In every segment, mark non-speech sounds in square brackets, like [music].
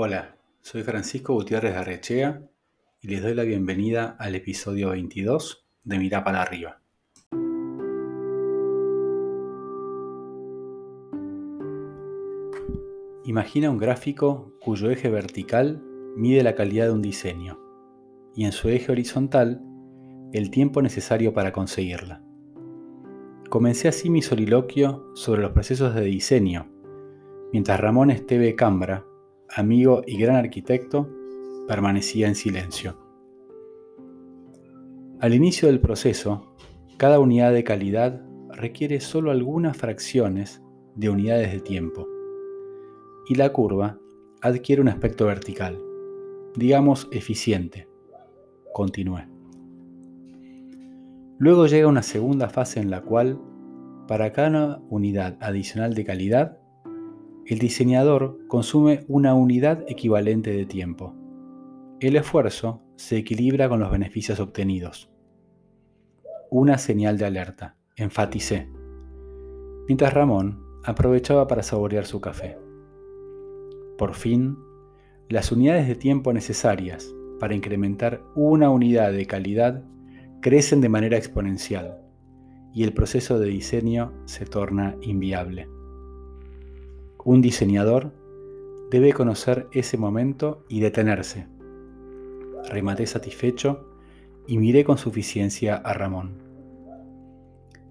Hola, soy Francisco Gutiérrez de Arrechea y les doy la bienvenida al episodio 22 de Mirá para arriba. Imagina un gráfico cuyo eje vertical mide la calidad de un diseño y en su eje horizontal el tiempo necesario para conseguirla. Comencé así mi soliloquio sobre los procesos de diseño, mientras Ramón Esteve Cambra, amigo y gran arquitecto, permanecía en silencio. Al inicio del proceso, cada unidad de calidad requiere solo algunas fracciones de unidades de tiempo, y la curva adquiere un aspecto vertical, digamos eficiente. Continué. Luego llega una segunda fase en la cual, para cada unidad adicional de calidad, el diseñador consume una unidad equivalente de tiempo. El esfuerzo se equilibra con los beneficios obtenidos. Una señal de alerta, enfaticé, mientras Ramón aprovechaba para saborear su café. Por fin, las unidades de tiempo necesarias para incrementar una unidad de calidad crecen de manera exponencial y el proceso de diseño se torna inviable. Un diseñador debe conocer ese momento y detenerse. Rematé satisfecho y miré con suficiencia a Ramón.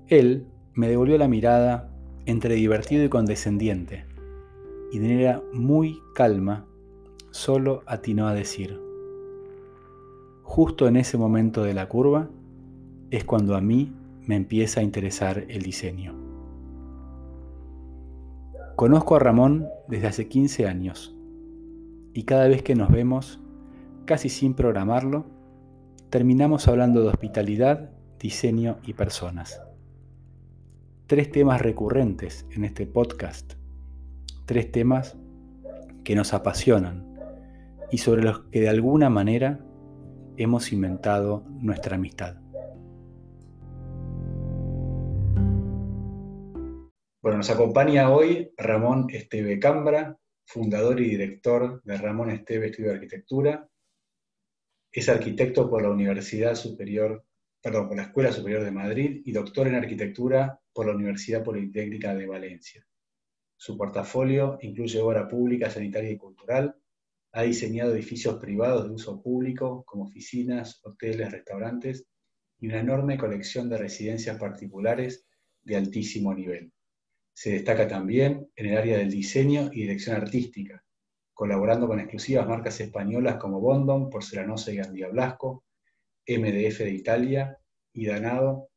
Él me devolvió la mirada entre divertido y condescendiente, y de manera muy calma solo atinó a decir, justo en ese momento de la curva es cuando a mí me empieza a interesar el diseño. Conozco a Ramón desde hace 15 años y cada vez que nos vemos, casi sin programarlo, terminamos hablando de hospitalidad, diseño y personas. Tres temas recurrentes en este podcast, tres temas que nos apasionan y sobre los que de alguna manera hemos inventado nuestra amistad. Bueno, nos acompaña hoy Ramón Esteve Cambra, fundador y director de Ramón Esteve Estudio de Arquitectura. Es arquitecto por la Universidad Superior, perdón, por la Escuela Superior de Madrid y doctor en arquitectura por la Universidad Politécnica de Valencia. Su portafolio incluye obra pública, sanitaria y cultural. Ha diseñado edificios privados de uso público como oficinas, hoteles, restaurantes y una enorme colección de residencias particulares de altísimo nivel. Se destaca también en el área del diseño y dirección artística, colaborando con exclusivas marcas españolas como Bondon, Porcelanosa y Gandía Blasco, MDF de Italia y Danado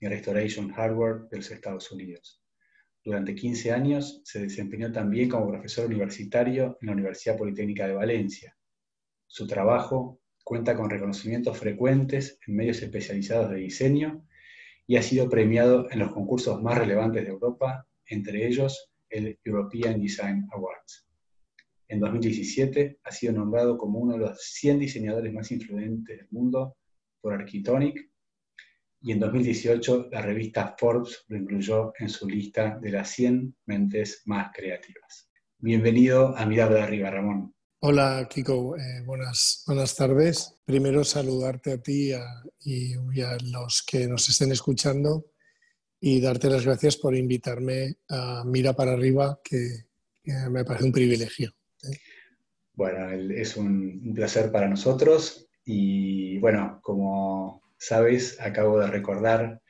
y Restoration Hardware de los Estados Unidos. Durante 15 años se desempeñó también como profesor universitario en la Universidad Politécnica de Valencia. Su trabajo cuenta con reconocimientos frecuentes en medios especializados de diseño y ha sido premiado en los concursos más relevantes de Europa entre ellos el European Design Awards. En 2017 ha sido nombrado como uno de los 100 diseñadores más influyentes del mundo por Architonic y en 2018 la revista Forbes lo incluyó en su lista de las 100 mentes más creativas. Bienvenido a Mirar de Arriba, Ramón. Hola, Kiko. Eh, buenas, buenas tardes. Primero saludarte a ti y a los que nos estén escuchando y darte las gracias por invitarme a Mira para arriba, que, me parece un privilegio. ¿eh? Bueno, es un, placer para nosotros y bueno, como sabes, acabo de recordar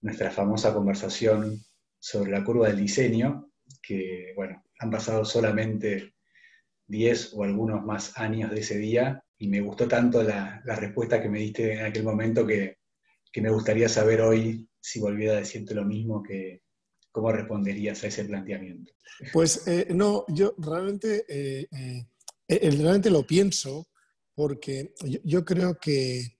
nuestra famosa conversación sobre la curva del diseño, que bueno, han pasado solamente 10 o algunos más años de ese día y me gustó tanto la, respuesta que me diste en aquel momento que, que me gustaría saber hoy si volviera a decirte lo mismo, que, ¿cómo responderías a ese planteamiento? Pues eh, no, yo realmente, eh, eh, realmente lo pienso porque yo, creo que,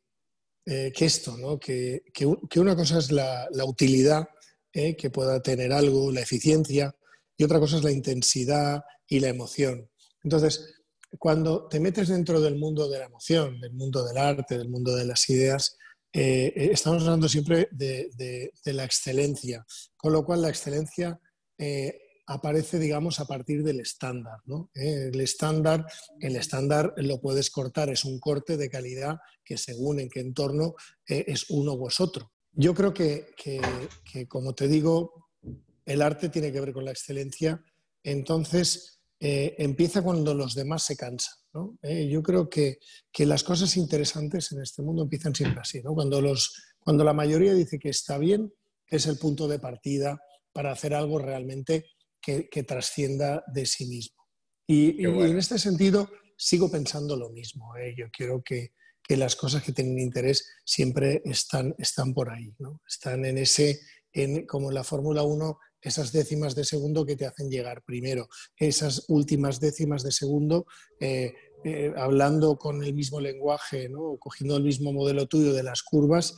que esto, ¿no? que, que, una cosa es la, la utilidad que pueda tener algo, la eficiencia, y otra cosa es la intensidad y la emoción. Entonces, cuando te metes dentro del mundo de la emoción, del mundo del arte, del mundo de las ideas, eh, eh, estamos hablando siempre de, la excelencia, con lo cual la excelencia eh, aparece, digamos, a partir del estándar. el estándar, el estándar lo puedes cortar, es un corte de calidad que según en qué entorno es uno u otro. Yo creo que, como te digo, el arte tiene que ver con la excelencia, entonces empieza cuando los demás se cansan. ¿No? yo creo que, las cosas interesantes en este mundo empiezan siempre así, ¿no? cuando, los, cuando la mayoría dice que está bien, es el punto de partida para hacer algo realmente que, trascienda de sí mismo. Y, en este sentido sigo pensando lo mismo. ¿eh? Yo quiero que, las cosas que tienen interés siempre están, están por ahí, ¿no? están en ese, en, como en la Fórmula 1, esas décimas de segundo que te hacen llegar primero, esas últimas décimas de segundo, eh, eh, hablando con el mismo lenguaje, ¿no? cogiendo el mismo modelo tuyo de las curvas,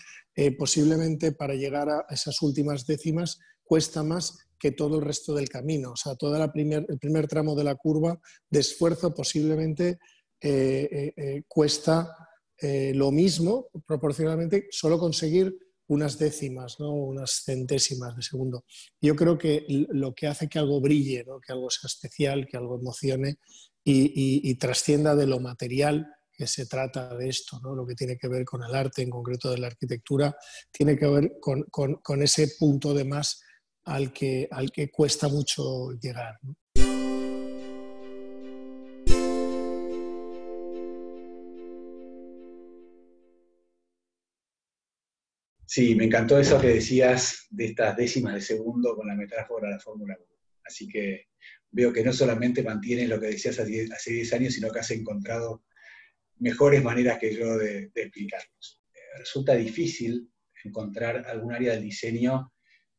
posiblemente para llegar a esas últimas décimas cuesta más que todo el resto del camino. O sea, todo primer, el primer tramo de la curva de esfuerzo posiblemente eh, eh, eh, cuesta lo mismo proporcionalmente, solo conseguir unas décimas, ¿no? unas centésimas de segundo. Yo creo que lo que hace que algo brille, ¿no? que algo sea especial, que algo emocione y, trascienda de lo material que se trata de esto, ¿no? lo que tiene que ver con el arte, en concreto de la arquitectura, tiene que ver con, con ese punto de más al que, al que cuesta mucho llegar. Sí, me encantó eso que decías de estas décimas de segundo con la metáfora de la Fórmula 1. Así que veo que no solamente mantienes lo que decías hace 10 años, sino que has encontrado mejores maneras que yo de, explicarlos. Eh, resulta difícil encontrar algún área del diseño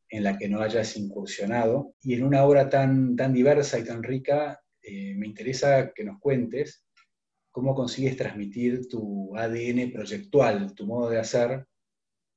en la que no hayas incursionado. Y en una obra tan, tan diversa y tan rica, eh, me interesa que nos cuentes cómo consigues transmitir tu ADN proyectual, tu modo de hacer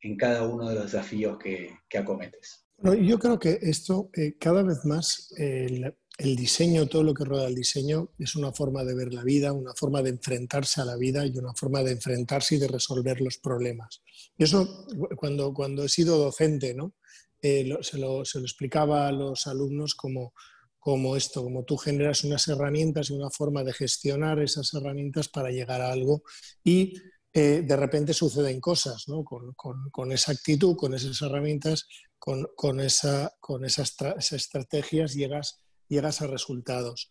en cada uno de los desafíos que, acometes. yo creo que esto, eh, cada vez más, el, diseño, todo lo que rodea el diseño, es una forma de ver la vida, una forma de enfrentarse a la vida y una forma de enfrentarse y de resolver los problemas. Y eso, cuando, cuando he sido docente, ¿no? Eh, se, lo, explicaba a los alumnos como, como esto, como tú generas unas herramientas y una forma de gestionar esas herramientas para llegar a algo y eh, de repente suceden cosas, ¿no? con, esa actitud, con esas herramientas, con, esa, con esas, estrategias llegas, llegas a resultados.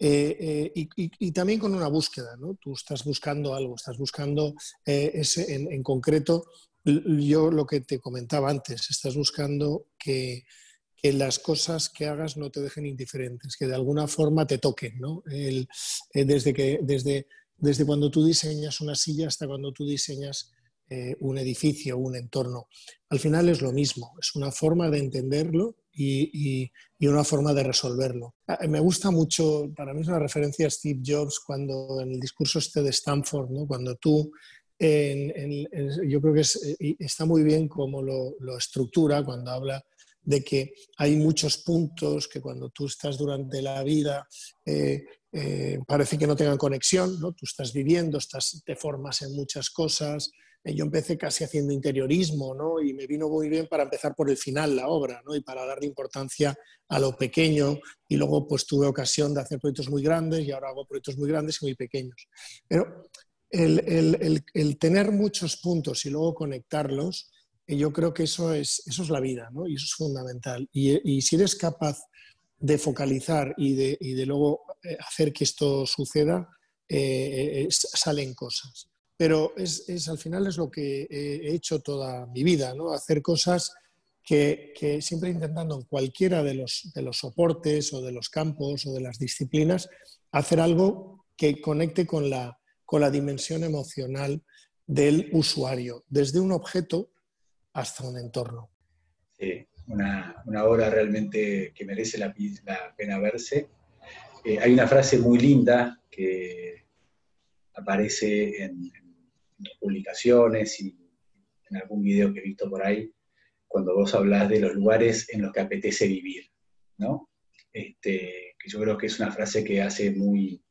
Eh, y, también con una búsqueda, ¿no? Tú estás buscando algo, estás buscando ese, en, concreto yo lo que te comentaba antes, estás buscando que, las cosas que hagas no te dejen indiferentes, que de alguna forma te toquen, ¿no? Eh, desde, que, desde, desde cuando tú diseñas una silla hasta cuando tú diseñas eh, un edificio, un entorno. Al final es lo mismo, es una forma de entenderlo y, una forma de resolverlo. Ah, me gusta mucho, para mí es una referencia a Steve Jobs cuando en el discurso este de Stanford, cuando tú yo creo que eh, está muy bien como lo, estructura cuando habla de que hay muchos puntos que cuando tú estás durante la vida eh, eh, parece que no tengan conexión, ¿no? tú estás viviendo, estás, te formas en muchas cosas. yo empecé casi haciendo interiorismo ¿no? y me vino muy bien para empezar por el final la obra ¿no? y para darle importancia a lo pequeño y luego pues tuve ocasión de hacer proyectos muy grandes y ahora hago proyectos muy grandes y muy pequeños. Pero el, tener muchos puntos y luego conectarlos, eh, yo creo que eso es, eso es la vida, ¿no? Y eso es fundamental. Y, si eres capaz de focalizar y de, de luego eh, hacer que esto suceda, eh, salen cosas. Pero es, al final es lo que he hecho toda mi vida, ¿no? Hacer cosas que, que, siempre intentando en cualquiera de los, de los soportes o de los campos o de las disciplinas, hacer algo que conecte con la, con la dimensión emocional del usuario, desde un objeto hasta un entorno. Sí, una, obra realmente que merece la, pena verse. Eh, hay una frase muy linda que aparece en, publicaciones y en algún video que he visto por ahí, cuando vos hablas de los lugares en los que apetece vivir, ¿no? Este, que yo creo que es una frase que hace muy,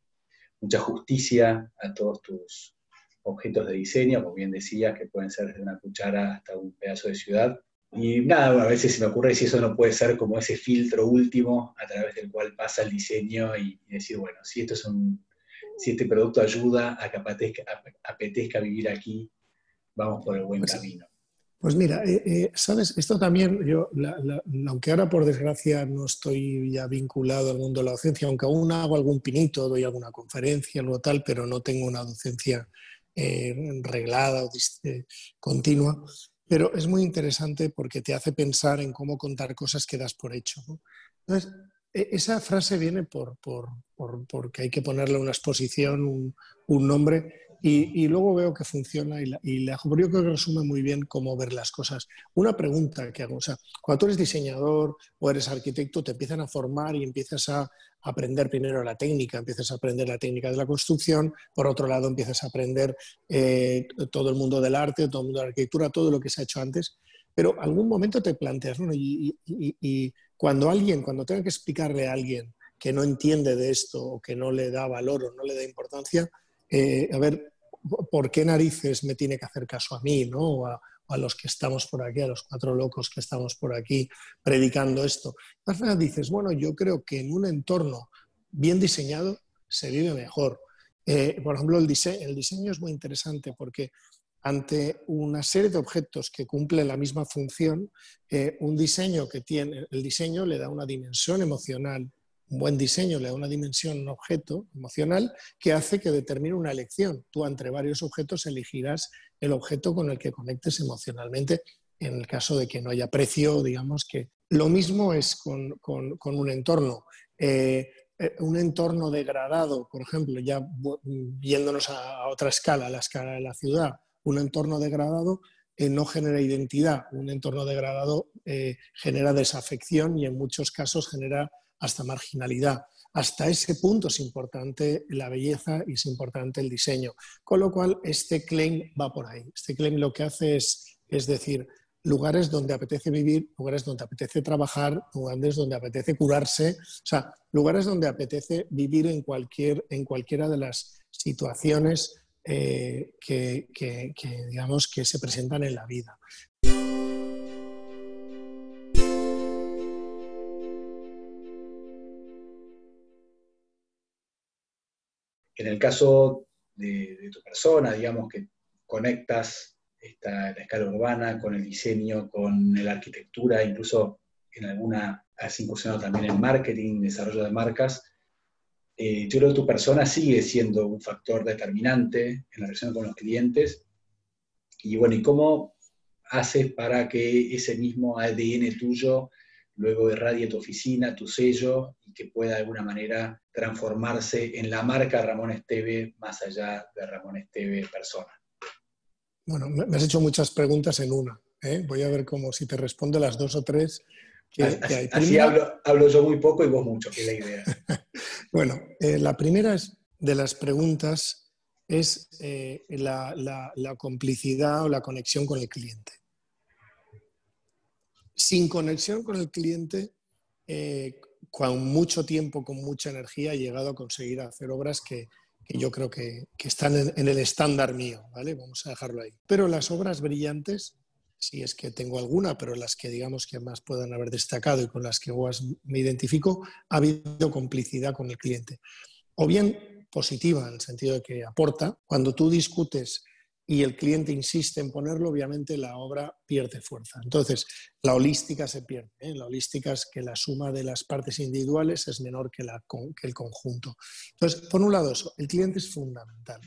mucha justicia a todos tus objetos de diseño, como bien decías, que pueden ser desde una cuchara hasta un pedazo de ciudad. Y nada, a veces se me ocurre si eso no puede ser como ese filtro último a través del cual pasa el diseño y, decir, bueno, si esto es un, si este producto ayuda a que apetezca, vivir aquí, vamos por el buen pues camino. Pues mira, eh, eh, sabes, esto también, yo, aunque ahora por desgracia no estoy ya vinculado al mundo de la docencia, aunque aún hago algún pinito, doy alguna conferencia, algo tal, pero no tengo una docencia eh, reglada o continua, pero es muy interesante porque te hace pensar en cómo contar cosas que das por hecho. Entonces, e, esa frase viene por, por, porque hay que ponerle una exposición, un nombre, y, luego veo que funciona y la, y la yo creo que resume muy bien cómo ver las cosas. Una pregunta que hago, o sea, cuando tú eres diseñador o eres arquitecto, te empiezan a formar y empiezas a aprender primero la técnica, empiezas a aprender la técnica de la construcción, por otro lado empiezas a aprender eh, todo el mundo del arte, todo el mundo de la arquitectura, todo lo que se ha hecho antes, pero algún momento te planteas, ¿no? y, y cuando alguien, cuando tenga que explicarle a alguien que no entiende de esto o que no le da valor o no le da importancia, eh, a ver, ¿por qué narices me tiene que hacer caso a mí, ¿no? O a, los que estamos por aquí, a los cuatro locos que estamos por aquí predicando esto. Al final dices, bueno, yo creo que en un entorno bien diseñado se vive mejor. Eh, por ejemplo, el diseño, el diseño es muy interesante porque ante una serie de objetos que cumplen la misma función, eh, un diseño que tiene, el diseño le da una dimensión emocional un buen diseño le da una dimensión un objeto emocional que hace que determine una elección. Tú entre varios objetos elegirás el objeto con el que conectes emocionalmente en el caso de que no haya precio, digamos que lo mismo es con, un entorno. Eh, eh, un entorno degradado, por ejemplo, ya viéndonos a, otra escala, a la escala de la ciudad, un entorno degradado eh, no genera identidad, un entorno degradado genera desafección y en muchos casos genera hasta marginalidad. Hasta ese punto es importante la belleza y es importante el diseño. Con lo cual, este claim va por ahí. Este claim lo que hace es, es decir, lugares donde apetece vivir, lugares donde apetece trabajar, lugares donde apetece curarse, o sea, lugares donde apetece vivir en, cualquier, en cualquiera de las situaciones eh, que, digamos, que se presentan en la vida. En el caso de, tu persona, digamos que conectas esta, la escala urbana con el diseño, con la arquitectura, incluso en alguna has incursionado también en marketing, desarrollo de marcas. Eh, yo creo que tu persona sigue siendo un factor determinante en la relación con los clientes. Y bueno, ¿y cómo haces para que ese mismo ADN tuyo luego irradie tu oficina, tu sello y que pueda de alguna manera transformarse en la marca Ramón Esteve más allá de Ramón Esteve persona. Bueno, me has hecho muchas preguntas en una. ¿eh? Voy a ver cómo si te respondo las dos o tres. Que, hay. Así hablo, yo muy poco y vos mucho, que es la idea. [laughs] bueno, eh, la primera de las preguntas es eh, la, la complicidad o la conexión con el cliente sin conexión con el cliente, eh, con mucho tiempo, con mucha energía, he llegado a conseguir hacer obras que, yo creo que, están en, el estándar mío, ¿vale? Vamos a dejarlo ahí. Pero las obras brillantes, si es que tengo alguna, pero las que digamos que más puedan haber destacado y con las que me identifico, ha habido complicidad con el cliente. O bien positiva, en el sentido de que aporta. Cuando tú discutes y el cliente insiste en ponerlo, obviamente la obra pierde fuerza. Entonces, la holística se pierde. ¿eh? La holística es que la suma de las partes individuales es menor que, la, que el conjunto. Entonces, por un lado, eso, el cliente es fundamental.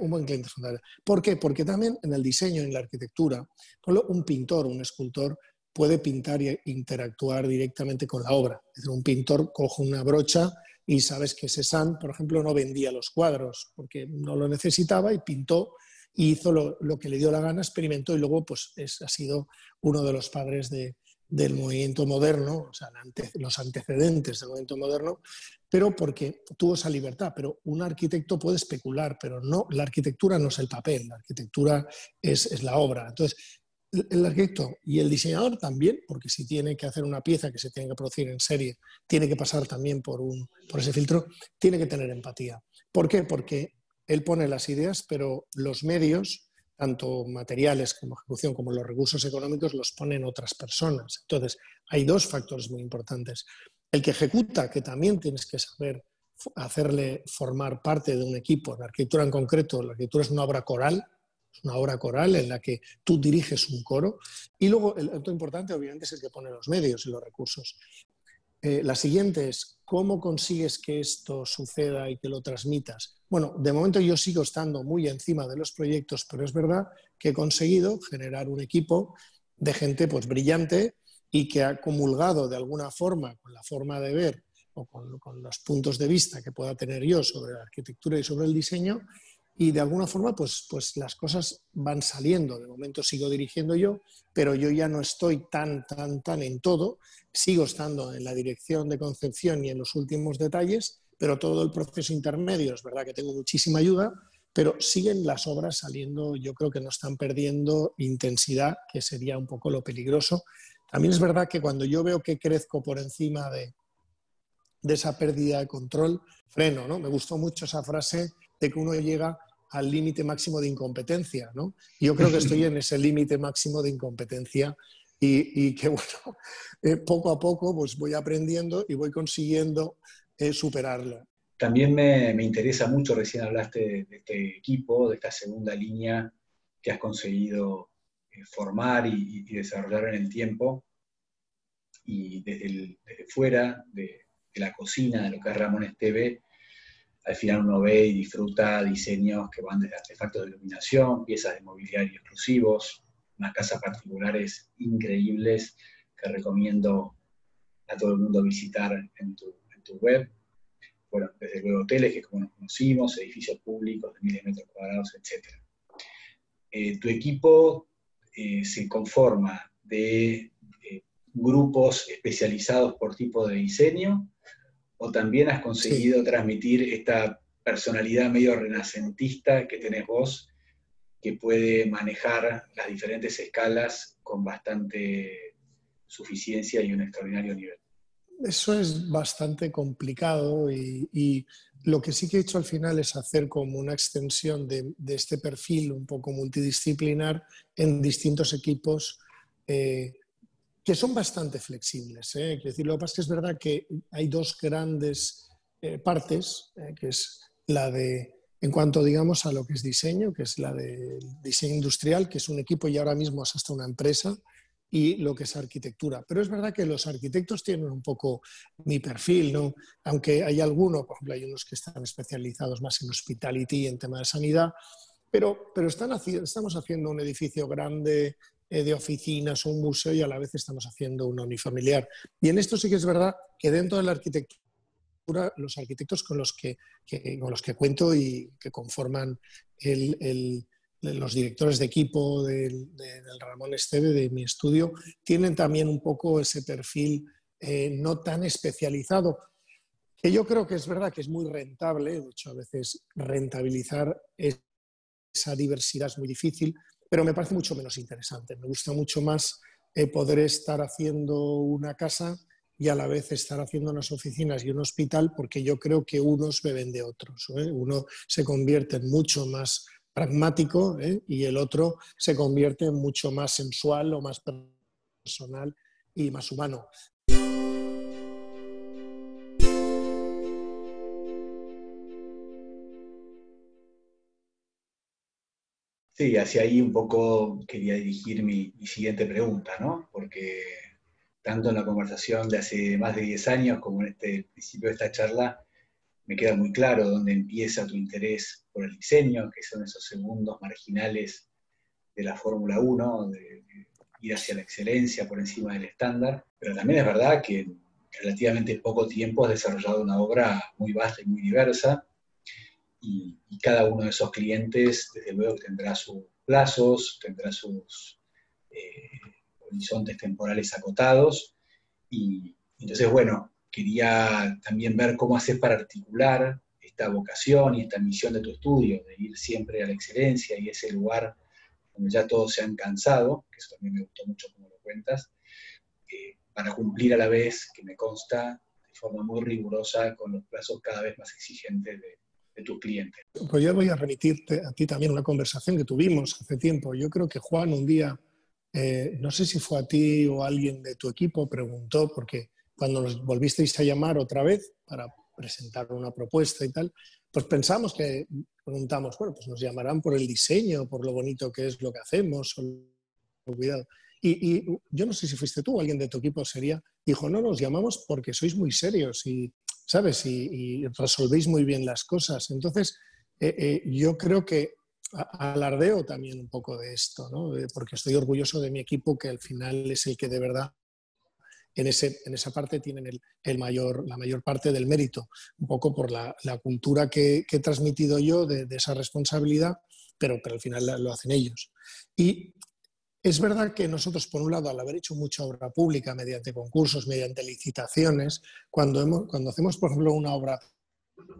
un buen cliente es fundamental. ¿Por qué? Porque también en el diseño, en la arquitectura, un pintor, un escultor, puede pintar e interactuar directamente con la obra. Un pintor coge una brocha y sabes que Cézanne, por ejemplo, no vendía los cuadros porque no lo necesitaba y pintó hizo lo, que le dio la gana, experimentó y luego pues, ha sido uno de los padres del movimiento moderno, o sea, los antecedentes del movimiento moderno, pero porque tuvo esa libertad. Pero un arquitecto puede especular, pero no, la arquitectura no es el papel, la arquitectura es, la obra. Entonces, el arquitecto y el diseñador también, porque si tiene que hacer una pieza que se tiene que producir en serie, tiene que pasar también por, un, por ese filtro, tiene que tener empatía. ¿Por qué? Porque él pone las ideas, pero los medios tanto materiales como ejecución, como los recursos económicos, los ponen otras personas. Entonces, hay dos factores muy importantes. El que ejecuta, que también tienes que saber hacerle formar parte de un equipo. La arquitectura en concreto, la arquitectura es una obra coral, es una obra coral en la que tú diriges un coro. Y luego, el otro importante, obviamente, es el que pone los medios y los recursos. Eh, la siguiente es, ¿cómo consigues que esto suceda y que lo transmitas? Bueno, de momento yo sigo estando muy encima de los proyectos, pero es verdad que he conseguido generar un equipo de gente pues brillante y que ha comulgado de alguna forma con la forma de ver o con, con, los puntos de vista que pueda tener yo sobre la arquitectura y sobre el diseño y de alguna forma pues, pues las cosas van saliendo. De momento sigo dirigiendo yo, pero yo ya no estoy tan, tan, tan en todo. Sigo estando en la dirección de concepción y en los últimos detalles, pero todo el proceso intermedio es verdad que tengo muchísima ayuda, pero siguen las obras saliendo, yo creo que no están perdiendo intensidad, que sería un poco lo peligroso. También es verdad que cuando yo veo que crezco por encima de, de esa pérdida de control, freno, ¿no? Me gustó mucho esa frase de que uno llega al límite máximo de incompetencia, ¿no? Yo creo que estoy en [laughs] ese límite máximo de incompetencia y, que, [laughs] bueno, eh, poco a poco pues voy aprendiendo y voy consiguiendo eh, superarlo. También me, interesa mucho, recién hablaste de, este equipo, de esta segunda línea que has conseguido eh, formar y, desarrollar en el tiempo. Y desde, fuera de, de, la cocina, de lo que es Ramón Esteve, al final uno ve y disfruta diseños que van desde artefactos de iluminación, piezas de mobiliario exclusivos, unas casas particulares increíbles que recomiendo a todo el mundo visitar en tu, web. Bueno, desde luego hoteles que como nos conocimos, edificios públicos de miles de metros cuadrados, etc. Eh, tu equipo eh, se conforma de eh, grupos especializados por tipo de diseño o también has conseguido transmitir esta personalidad medio renacentista que tenés vos, que puede manejar las diferentes escalas con bastante suficiencia y un extraordinario nivel. Eso es bastante complicado y, lo que sí que he hecho al final es hacer como una extensión de, este perfil un poco multidisciplinar en distintos equipos eh, que son bastante flexibles. ¿eh? decir, lo que pasa es que es verdad que hay dos grandes eh, partes, eh, que es la de, en cuanto digamos a lo que es diseño, que es la de diseño industrial, que es un equipo y ahora mismo es hasta una empresa, y lo que es arquitectura. Pero es verdad que los arquitectos tienen un poco mi perfil, ¿no? aunque hay algunos, por ejemplo, hay unos que están especializados más en hospitality, y en tema de sanidad, pero, pero están estamos haciendo un edificio grande de oficinas o un museo y a la vez estamos haciendo una unifamiliar. Y en esto sí que es verdad que dentro de la arquitectura, los arquitectos con los que, con los que cuento y que conforman los directores de equipo del, Ramón Esteve, de mi estudio, tienen también un poco ese perfil eh, no tan especializado, que yo creo que es verdad que es muy rentable, de hecho a veces rentabilizar esa diversidad es muy difícil, pero me parece mucho menos interesante. Me gusta mucho más eh, poder estar haciendo una casa y a la vez estar haciendo unas oficinas y un hospital, porque yo creo que unos beben de otros. ¿eh? Uno se convierte en mucho más pragmático ¿eh? y el otro se convierte en mucho más sensual o más personal y más humano. Sí, hacia ahí un poco quería dirigir mi, siguiente pregunta, ¿no? Porque tanto en la conversación de hace más de 10 años como en este principio de esta charla, me queda muy claro dónde empieza tu interés por el diseño, que son esos segundos marginales de la Fórmula 1, de, ir hacia la excelencia por encima del estándar, pero también es verdad que en relativamente poco tiempo has desarrollado una obra muy vasta y muy diversa, y, cada uno de esos clientes, desde luego, tendrá sus plazos, tendrá sus eh, horizontes temporales acotados. Y entonces, bueno, quería también ver cómo haces para articular esta vocación y esta misión de tu estudio, de ir siempre a la excelencia y ese lugar donde ya todos se han cansado, que eso también me gustó mucho como lo cuentas, eh, para cumplir a la vez, que me consta, de forma muy rigurosa, con los plazos cada vez más exigentes de, tus clientes. Pues yo voy a remitirte a ti también una conversación que tuvimos hace tiempo. Yo creo que Juan un día, eh, no sé si fue a ti o a alguien de tu equipo, preguntó, porque cuando nos volvisteis a llamar otra vez para presentar una propuesta y tal, pues pensamos que preguntamos, bueno, pues nos llamarán por el diseño, por lo bonito que es lo que hacemos, o cuidado. Y, yo no sé si fuiste tú o alguien de tu equipo sería, dijo, no, nos llamamos porque sois muy serios y, ¿sabes? Y, resolvéis muy bien las cosas. Entonces, eh, eh, yo creo que alardeo también un poco de esto, ¿no? porque estoy orgulloso de mi equipo que al final es el que de verdad en, ese, en esa parte tienen el, mayor, la mayor parte del mérito, un poco por la, cultura que, he transmitido yo de, esa responsabilidad, pero, pero al final lo hacen ellos. Y es verdad que nosotros, por un lado, al haber hecho mucha obra pública mediante concursos, mediante licitaciones, cuando, hacemos, por ejemplo, una obra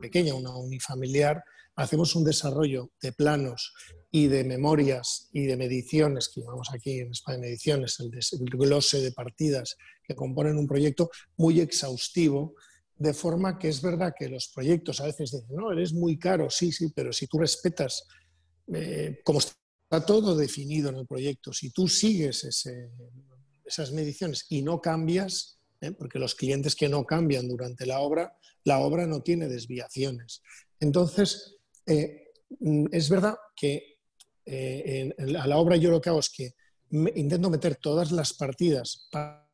pequeña, una unifamiliar, hacemos un desarrollo de planos y de memorias y de mediciones, que llamamos aquí en España mediciones, el, glose de partidas que componen un proyecto muy exhaustivo, de forma que es verdad que los proyectos a veces dicen, no, eres muy caro, sí, sí, pero si tú respetas, eh, como está todo definido en el proyecto, si tú sigues esas mediciones y no cambias, ¿eh? porque los clientes que no cambian durante la obra, la obra no tiene desviaciones. Entonces, eh, es verdad que eh, a la obra yo lo que hago es que intento meter todas las partidas para,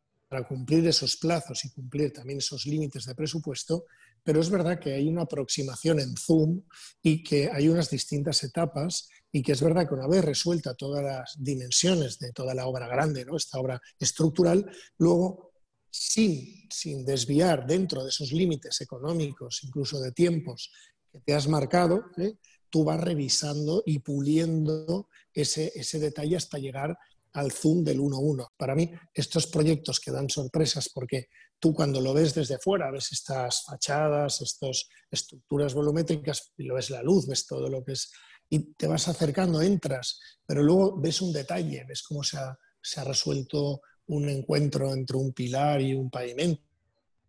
cumplir esos plazos y cumplir también esos límites de presupuesto, pero es verdad que hay una aproximación en Zoom y que hay unas distintas etapas y que es verdad que una vez resuelta todas las dimensiones de toda la obra grande, ¿no? esta obra estructural, luego sin, sin desviar dentro de esos límites económicos, incluso de tiempos que te has marcado, ¿eh? tú vas revisando y puliendo ese, ese detalle hasta llegar al zoom del 1-1. Para mí, estos proyectos que dan sorpresas porque tú cuando lo ves desde fuera, ves estas fachadas, estas estructuras volumétricas, y lo ves la luz, ves todo lo que es, y te vas acercando, entras, pero luego ves un detalle, ves cómo se ha, se ha resuelto un encuentro entre un pilar y un pavimento,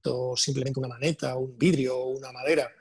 o simplemente una maneta, un vidrio o una madera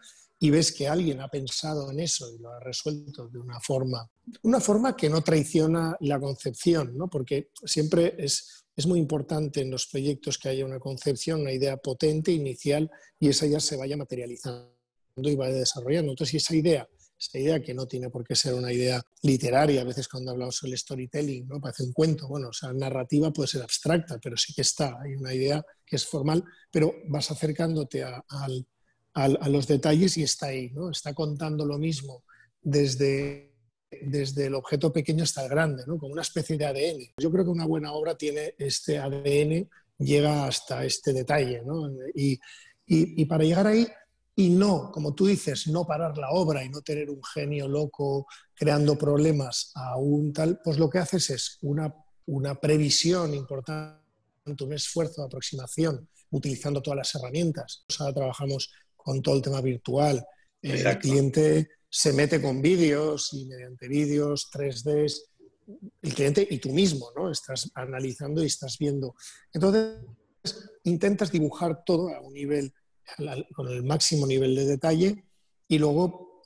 y ves que alguien ha pensado en eso y lo ha resuelto de una forma, una forma que no traiciona la concepción, ¿no? porque siempre es, es muy importante en los proyectos que haya una concepción, una idea potente, inicial, y esa ya se vaya materializando y vaya desarrollando. Entonces, esa idea, esa idea que no tiene por qué ser una idea literaria, a veces cuando hablamos del storytelling, ¿no? parece un cuento, bueno, o sea, narrativa puede ser abstracta, pero sí que está, hay una idea que es formal, pero vas acercándote al a, los detalles y está ahí, ¿no? Está contando lo mismo desde, desde el objeto pequeño hasta el grande, ¿no? Como una especie de ADN. Yo creo que una buena obra tiene este ADN, llega hasta este detalle, ¿no? Y, y, para llegar ahí, y no, como tú dices, no parar la obra y no tener un genio loco creando problemas a un tal, pues lo que haces es una, una previsión importante, un esfuerzo de aproximación utilizando todas las herramientas. Ahora trabajamos con todo el tema virtual. el cliente se mete con vídeos y mediante vídeos, 3D, el cliente y tú mismo, ¿no? Estás analizando y estás viendo. Entonces, intentas dibujar todo a un nivel, con el máximo nivel de detalle y luego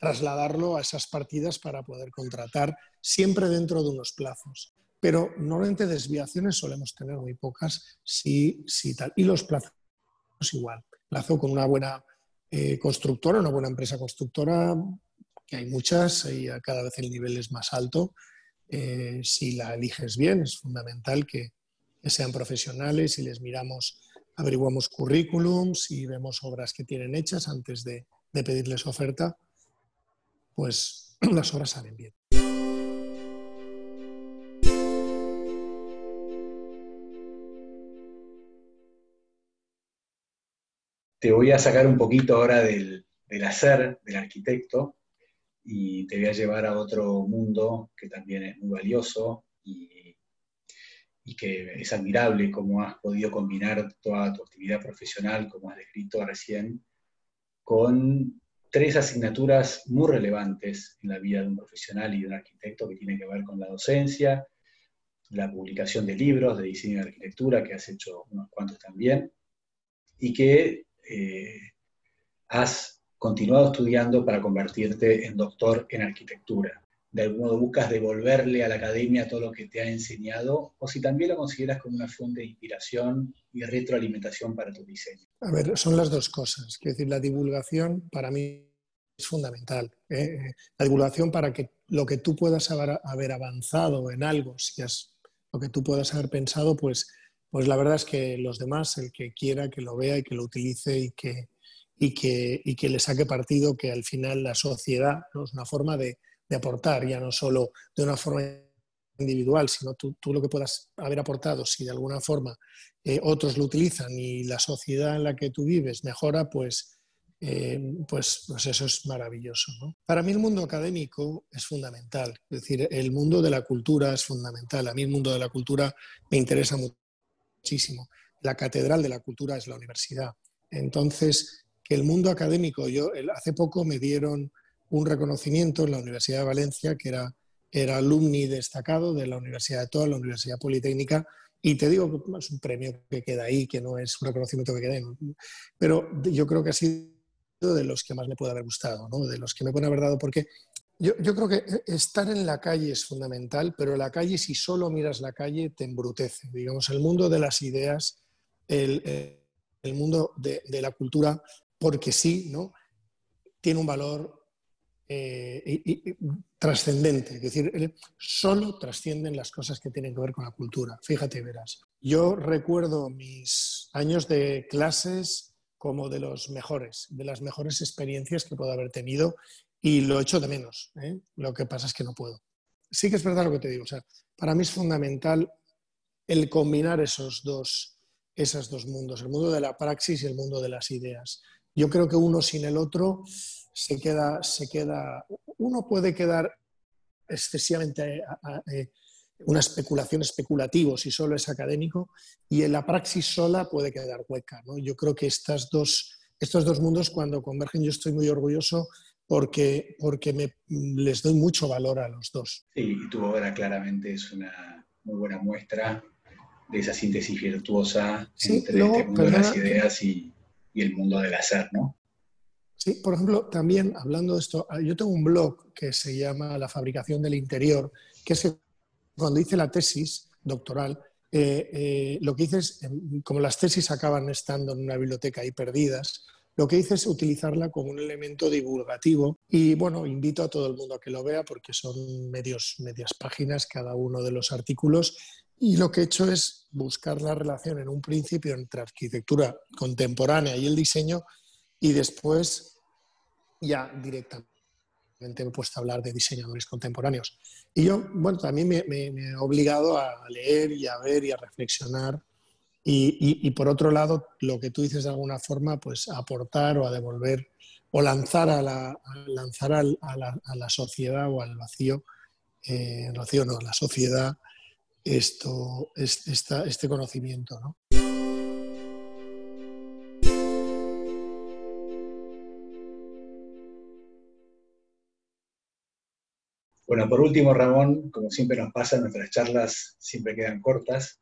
trasladarlo a esas partidas para poder contratar siempre dentro de unos plazos. Pero normalmente desviaciones solemos tener muy pocas, sí, sí tal. Y los plazos igual plazo con una buena eh, constructora, una buena empresa constructora, que hay muchas y cada vez el nivel es más alto. Eh, si la eliges bien, es fundamental que, sean profesionales y les miramos, averiguamos currículums y vemos obras que tienen hechas antes de, de pedirles oferta, pues [clears throat] las obras salen bien. Te voy a sacar un poquito ahora del, hacer del arquitecto y te voy a llevar a otro mundo que también es muy valioso y, que es admirable cómo has podido combinar toda tu actividad profesional, como has descrito recién, con tres asignaturas muy relevantes en la vida de un profesional y de un arquitecto que tienen que ver con la docencia, la publicación de libros de diseño y arquitectura, que has hecho unos cuantos también, y que eh, has continuado estudiando para convertirte en doctor en arquitectura. De algún modo buscas devolverle a la academia todo lo que te ha enseñado, o si también lo consideras como una fuente de inspiración y retroalimentación para tu diseño. A ver, son las dos cosas. Quiero decir, la divulgación para mí es fundamental. ¿eh? La divulgación para que lo que tú puedas haber, avanzado en algo, si es lo que tú puedas haber pensado, pues, pues la verdad es que los demás, el que quiera que lo vea y que lo utilice y que, y que, y que le saque partido, que al final la sociedad ¿no? es una forma de, de, aportar, ya no solo de una forma individual, sino tú, tú, lo que puedas haber aportado, si de alguna forma eh, otros lo utilizan y la sociedad en la que tú vives mejora, pues, eh, pues, pues, eso es maravilloso. Para mí el mundo académico es fundamental, es decir, el mundo de la cultura es fundamental. A mí el mundo de la cultura me interesa muchísimo. La catedral de la cultura es la universidad. Entonces, que el mundo académico, yo hace poco me dieron un reconocimiento en la Universidad de Valencia, que era, era alumni destacado de la Universidad de Toa, la Universidad Politécnica, y te digo que es un premio que queda ahí, que no es un reconocimiento que queda ahí, pero yo creo que ha sido de los que más me puede haber gustado, ¿no? de los que me pueden haber dado, porque yo, creo que estar en la calle es fundamental, pero la calle, si solo miras la calle, te embrutece. Digamos, el mundo de las ideas, el, el mundo de, de, la cultura, porque sí, ¿no? tiene un valor eh, trascendente. Es decir, solo trascienden las cosas que tienen que ver con la cultura. Fíjate, verás. Yo recuerdo mis años de clases como de los mejores, de las mejores experiencias que puedo haber tenido y lo echo de menos. ¿eh? Lo que pasa es que no puedo. Sí que es verdad lo que te digo. O sea, para mí es fundamental el combinar esos dos, esos dos mundos, el mundo de la praxis y el mundo de las ideas. Yo creo que uno sin el otro se queda, se queda uno puede quedar excesivamente eh, una especulación especulativo si solo es académico y en la praxis sola puede quedar hueca. ¿no? Yo creo que estas dos, estos dos mundos cuando convergen yo estoy muy orgulloso porque, porque me, les doy mucho valor a los dos. Sí, y tu obra claramente es una muy buena muestra de esa síntesis virtuosa entre este mundo de las ideas y, y, el mundo del hacer, ¿no? Sí, por ejemplo, también hablando de esto, yo tengo un blog que se llama La fabricación del interior, que es cuando hice la tesis doctoral, eh, eh, lo que hice es, em, como las tesis acaban estando en una biblioteca ahí perdidas, lo que hice es utilizarla como un elemento divulgativo y bueno, invito a todo el mundo a que lo vea porque son medios, medias páginas cada uno de los artículos y lo que he hecho es buscar la relación en un principio entre arquitectura contemporánea y el diseño y después ya directamente me he puesto a hablar de diseñadores contemporáneos. Y yo, bueno, también me, he obligado a leer y a ver y a reflexionar. Y, por otro lado, lo que tú dices de alguna forma, pues aportar o a devolver o lanzar a la, lanzar a la, sociedad o al vacío, eh, vacío no, a la sociedad, esto, este conocimiento. ¿no? Bueno, por último, Ramón, como siempre nos pasa, nuestras charlas siempre quedan cortas,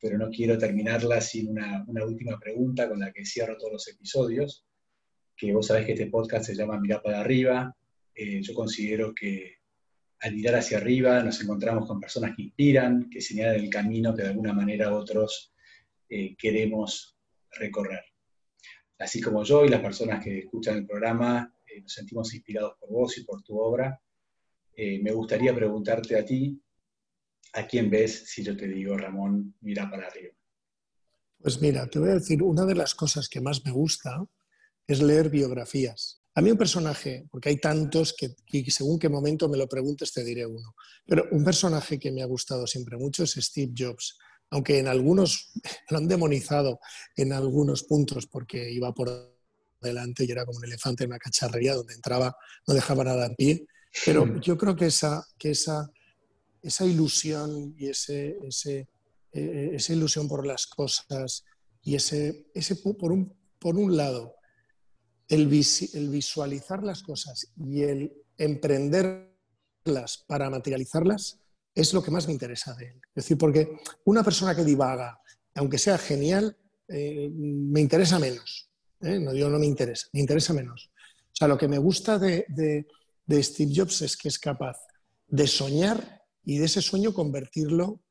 pero no quiero terminarlas sin una, última pregunta con la que cierro todos los episodios, que vos sabés que este podcast se llama Mirar para arriba. Eh, yo considero que al mirar hacia arriba nos encontramos con personas que inspiran, que señalan el camino que de alguna manera otros eh, queremos recorrer. Así como yo y las personas que escuchan el programa, eh, nos sentimos inspirados por vos y por tu obra eh, me gustaría preguntarte a ti, ¿a quién ves si yo te digo, Ramón, mira para arriba? Pues mira, te voy a decir, una de las cosas que más me gusta es leer biografías. A mí un personaje, porque hay tantos que, según qué momento me lo preguntes te diré uno, pero un personaje que me ha gustado siempre mucho es Steve Jobs, aunque en algunos [laughs] lo han demonizado en algunos puntos porque iba por delante y era como un elefante en una cacharrería donde entraba, no dejaba nada en pie, pero [laughs] yo creo que esa, que esa, esa ilusión y ese, ese, eh, esa ilusión por las cosas y ese, ese por, un, por un lado, el, el visualizar las cosas y el emprenderlas para materializarlas es lo que más me interesa de él. Es decir, porque una persona que divaga, aunque sea genial, eh, me interesa menos. ¿eh? No digo no me interesa, me interesa menos. sea, lo que me gusta de, Steve Jobs es que es capaz de soñar y de ese sueño convertirlo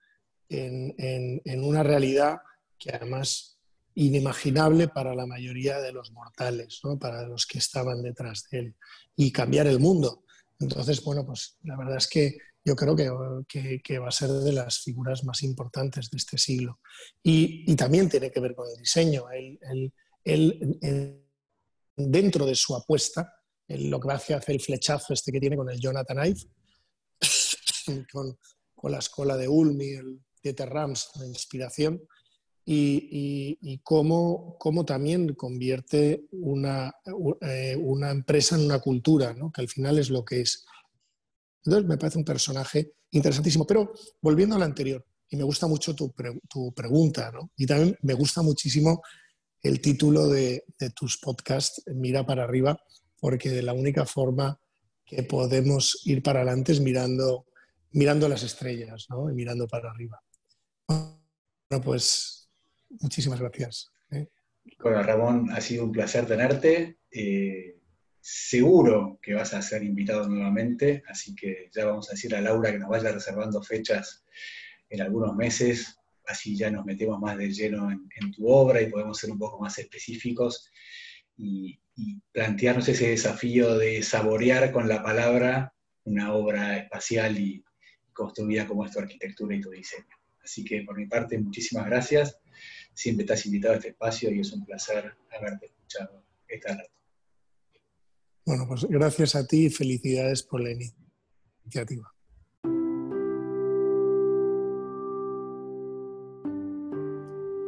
en, una realidad que además inimaginable para la mayoría de los mortales, para los que estaban detrás de él, y cambiar el mundo. Entonces, bueno, pues la verdad es que yo creo que, va a ser de las figuras más importantes de este siglo. Y, también tiene que ver con el diseño. Él, dentro de su apuesta, lo que hace hacer el flechazo este que tiene con el Jonathan Ive, con, la escuela de Ulm y el Dieter Rams, la inspiración, y, cómo, también convierte una, eh, una, empresa en una cultura, que al final es lo que es. Entonces me parece un personaje interesantísimo. Pero volviendo a lo anterior, y me gusta mucho tu, pregunta, ¿no? y también me gusta muchísimo el título de, tus podcasts, Mira para arriba, porque de la única forma que podemos ir para adelante es mirando, mirando las estrellas ¿no? y mirando para arriba. Bueno, pues muchísimas gracias. ¿eh? Bueno, Ramón, ha sido un placer tenerte. Eh, seguro que vas a ser invitado nuevamente, así que ya vamos a decir a Laura que nos vaya reservando fechas en algunos meses, así ya nos metemos más de lleno en, tu obra y podemos ser un poco más específicos y, plantearnos ese desafío de saborear con la palabra una obra espacial y construida como es tu arquitectura y tu diseño. Así que por mi parte, muchísimas gracias. Siempre estás invitado a este espacio y es un placer haberte escuchado esta rato. Bueno, pues gracias a ti y felicidades por la iniciativa.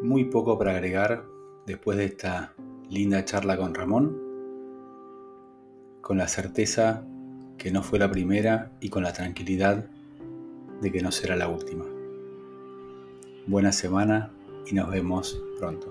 Muy poco para agregar después de esta linda charla con Ramón, con la certeza que no fue la primera y con la tranquilidad de que no será la última. Buena semana y nos vemos pronto.